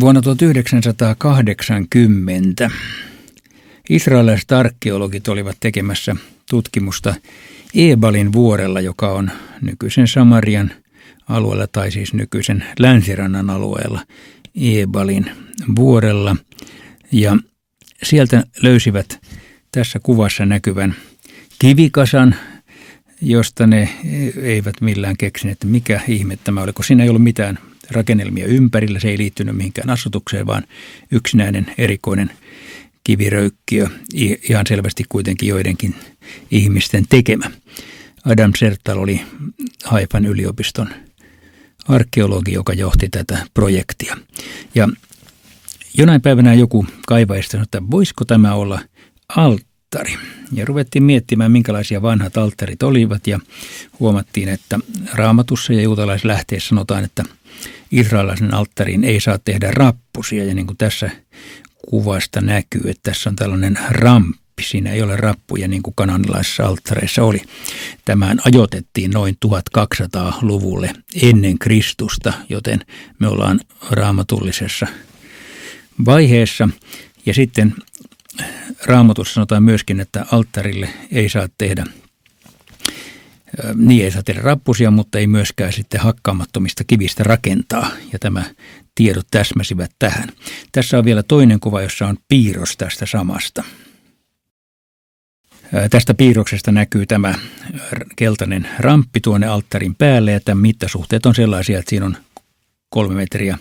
Vuonna 1980 israelilaiset arkeologit olivat tekemässä tutkimusta Ebalin vuorella, joka on nykyisen Samarian alueella tai siis nykyisen länsirannan alueella Ebalin vuorella. Ja sieltä löysivät tässä kuvassa näkyvän kivikasan, josta ne eivät millään keksineet, että mikä ihme tämä oli, kun siinä ei ollut mitään rakennelmia ympärillä, se ei liittynyt mihinkään asutukseen, vaan yksinäinen erikoinen kiviröykkiö, ihan selvästi kuitenkin joidenkin ihmisten tekemä. Adam Sertal oli Haifan yliopiston arkeologi, joka johti tätä projektia. Ja jonain päivänä joku kaivaista sanoi, että voisiko tämä olla alttari. Ja ruvettiin miettimään, minkälaisia vanhat alttarit olivat ja huomattiin, että raamatussa ja juutalaislähteessä sanotaan, että israelaisen alttariin ei saa tehdä rappusia. Ja niin kuin tässä kuvasta näkyy, että tässä on tällainen ramppi. Siinä ei ole rappuja niin kuin kananilaisissa alttareissa oli. Tämän ajoitettiin noin 1200-luvulle ennen Kristusta, joten me ollaan raamatullisessa vaiheessa. Ja sitten raamatussa sanotaan myöskin, että alttarille ei saa tehdä niin ei saa tehdä rappusia, mutta ei myöskään sitten hakkaamattomista kivistä rakentaa. Ja tämä tiedot täsmäsivät tähän. Tässä on vielä toinen kuva, jossa on piirros tästä samasta. Tästä piirroksesta näkyy tämä keltainen ramppi tuonne alttarin päälle ja tämän mittasuhteet on sellaisia, että siinä on kolme metriä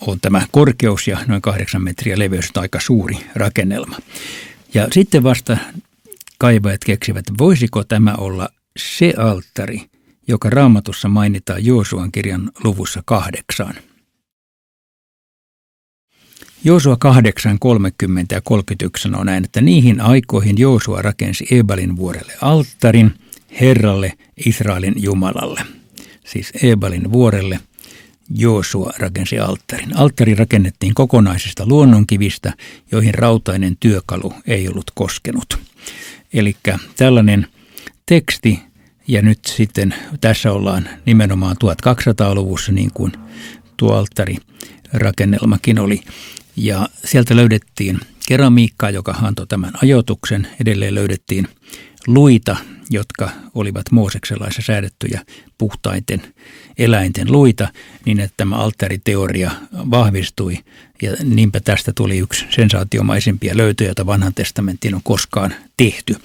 on tämä korkeus ja noin kahdeksan metriä leveys, on aika suuri rakennelma. Ja sitten vasta kaivajat keksivät, voisiko tämä olla se alttari, joka raamatussa mainitaan Joosuan kirjan luvussa kahdeksan. Joosua 8, 30 ja 31 sanoo näin, että niihin aikoihin Joosua rakensi Ebalin vuorelle alttarin Herralle Israelin Jumalalle. Siis Ebalin vuorelle Joosua rakensi alttarin. Alttari rakennettiin kokonaisista luonnonkivistä, joihin rautainen työkalu ei ollut koskenut. Eli tällainen teksti, ja nyt sitten tässä ollaan nimenomaan 1200-luvussa, niin kuin tuo alttarirakennelmakin oli. Ja sieltä löydettiin keramiikkaa, joka antoi tämän ajoituksen. Edelleen löydettiin luita, jotka olivat Moosekselaissa säädettyjä puhtaiten eläinten luita, niin että tämä alttariteoria vahvistui. Ja niinpä tästä tuli yksi sensaatiomaisimpia löytöjä, joita vanhan testamentin on koskaan tehty.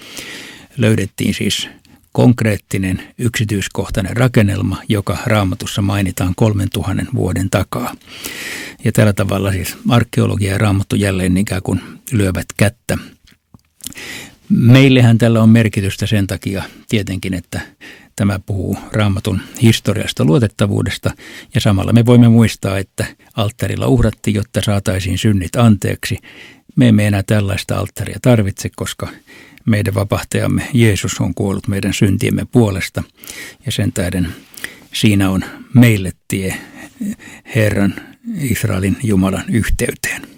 Löydettiin siis konkreettinen yksityiskohtainen rakennelma, joka raamatussa mainitaan 3000 vuoden takaa. Ja tällä tavalla siis arkeologia ja raamattu jälleen ikään kuin lyövät kättä. Meillehän tällä on merkitystä sen takia tietenkin, että tämä puhuu raamatun historiasta, luotettavuudesta ja samalla me voimme muistaa, että alttarilla uhrattiin, jotta saataisiin synnit anteeksi. Me emme enää tällaista alttaria tarvitse, koska meidän vapahtajamme Jeesus on kuollut meidän syntiemme puolesta ja sen tähden siinä on meille tie Herran Israelin Jumalan yhteyteen.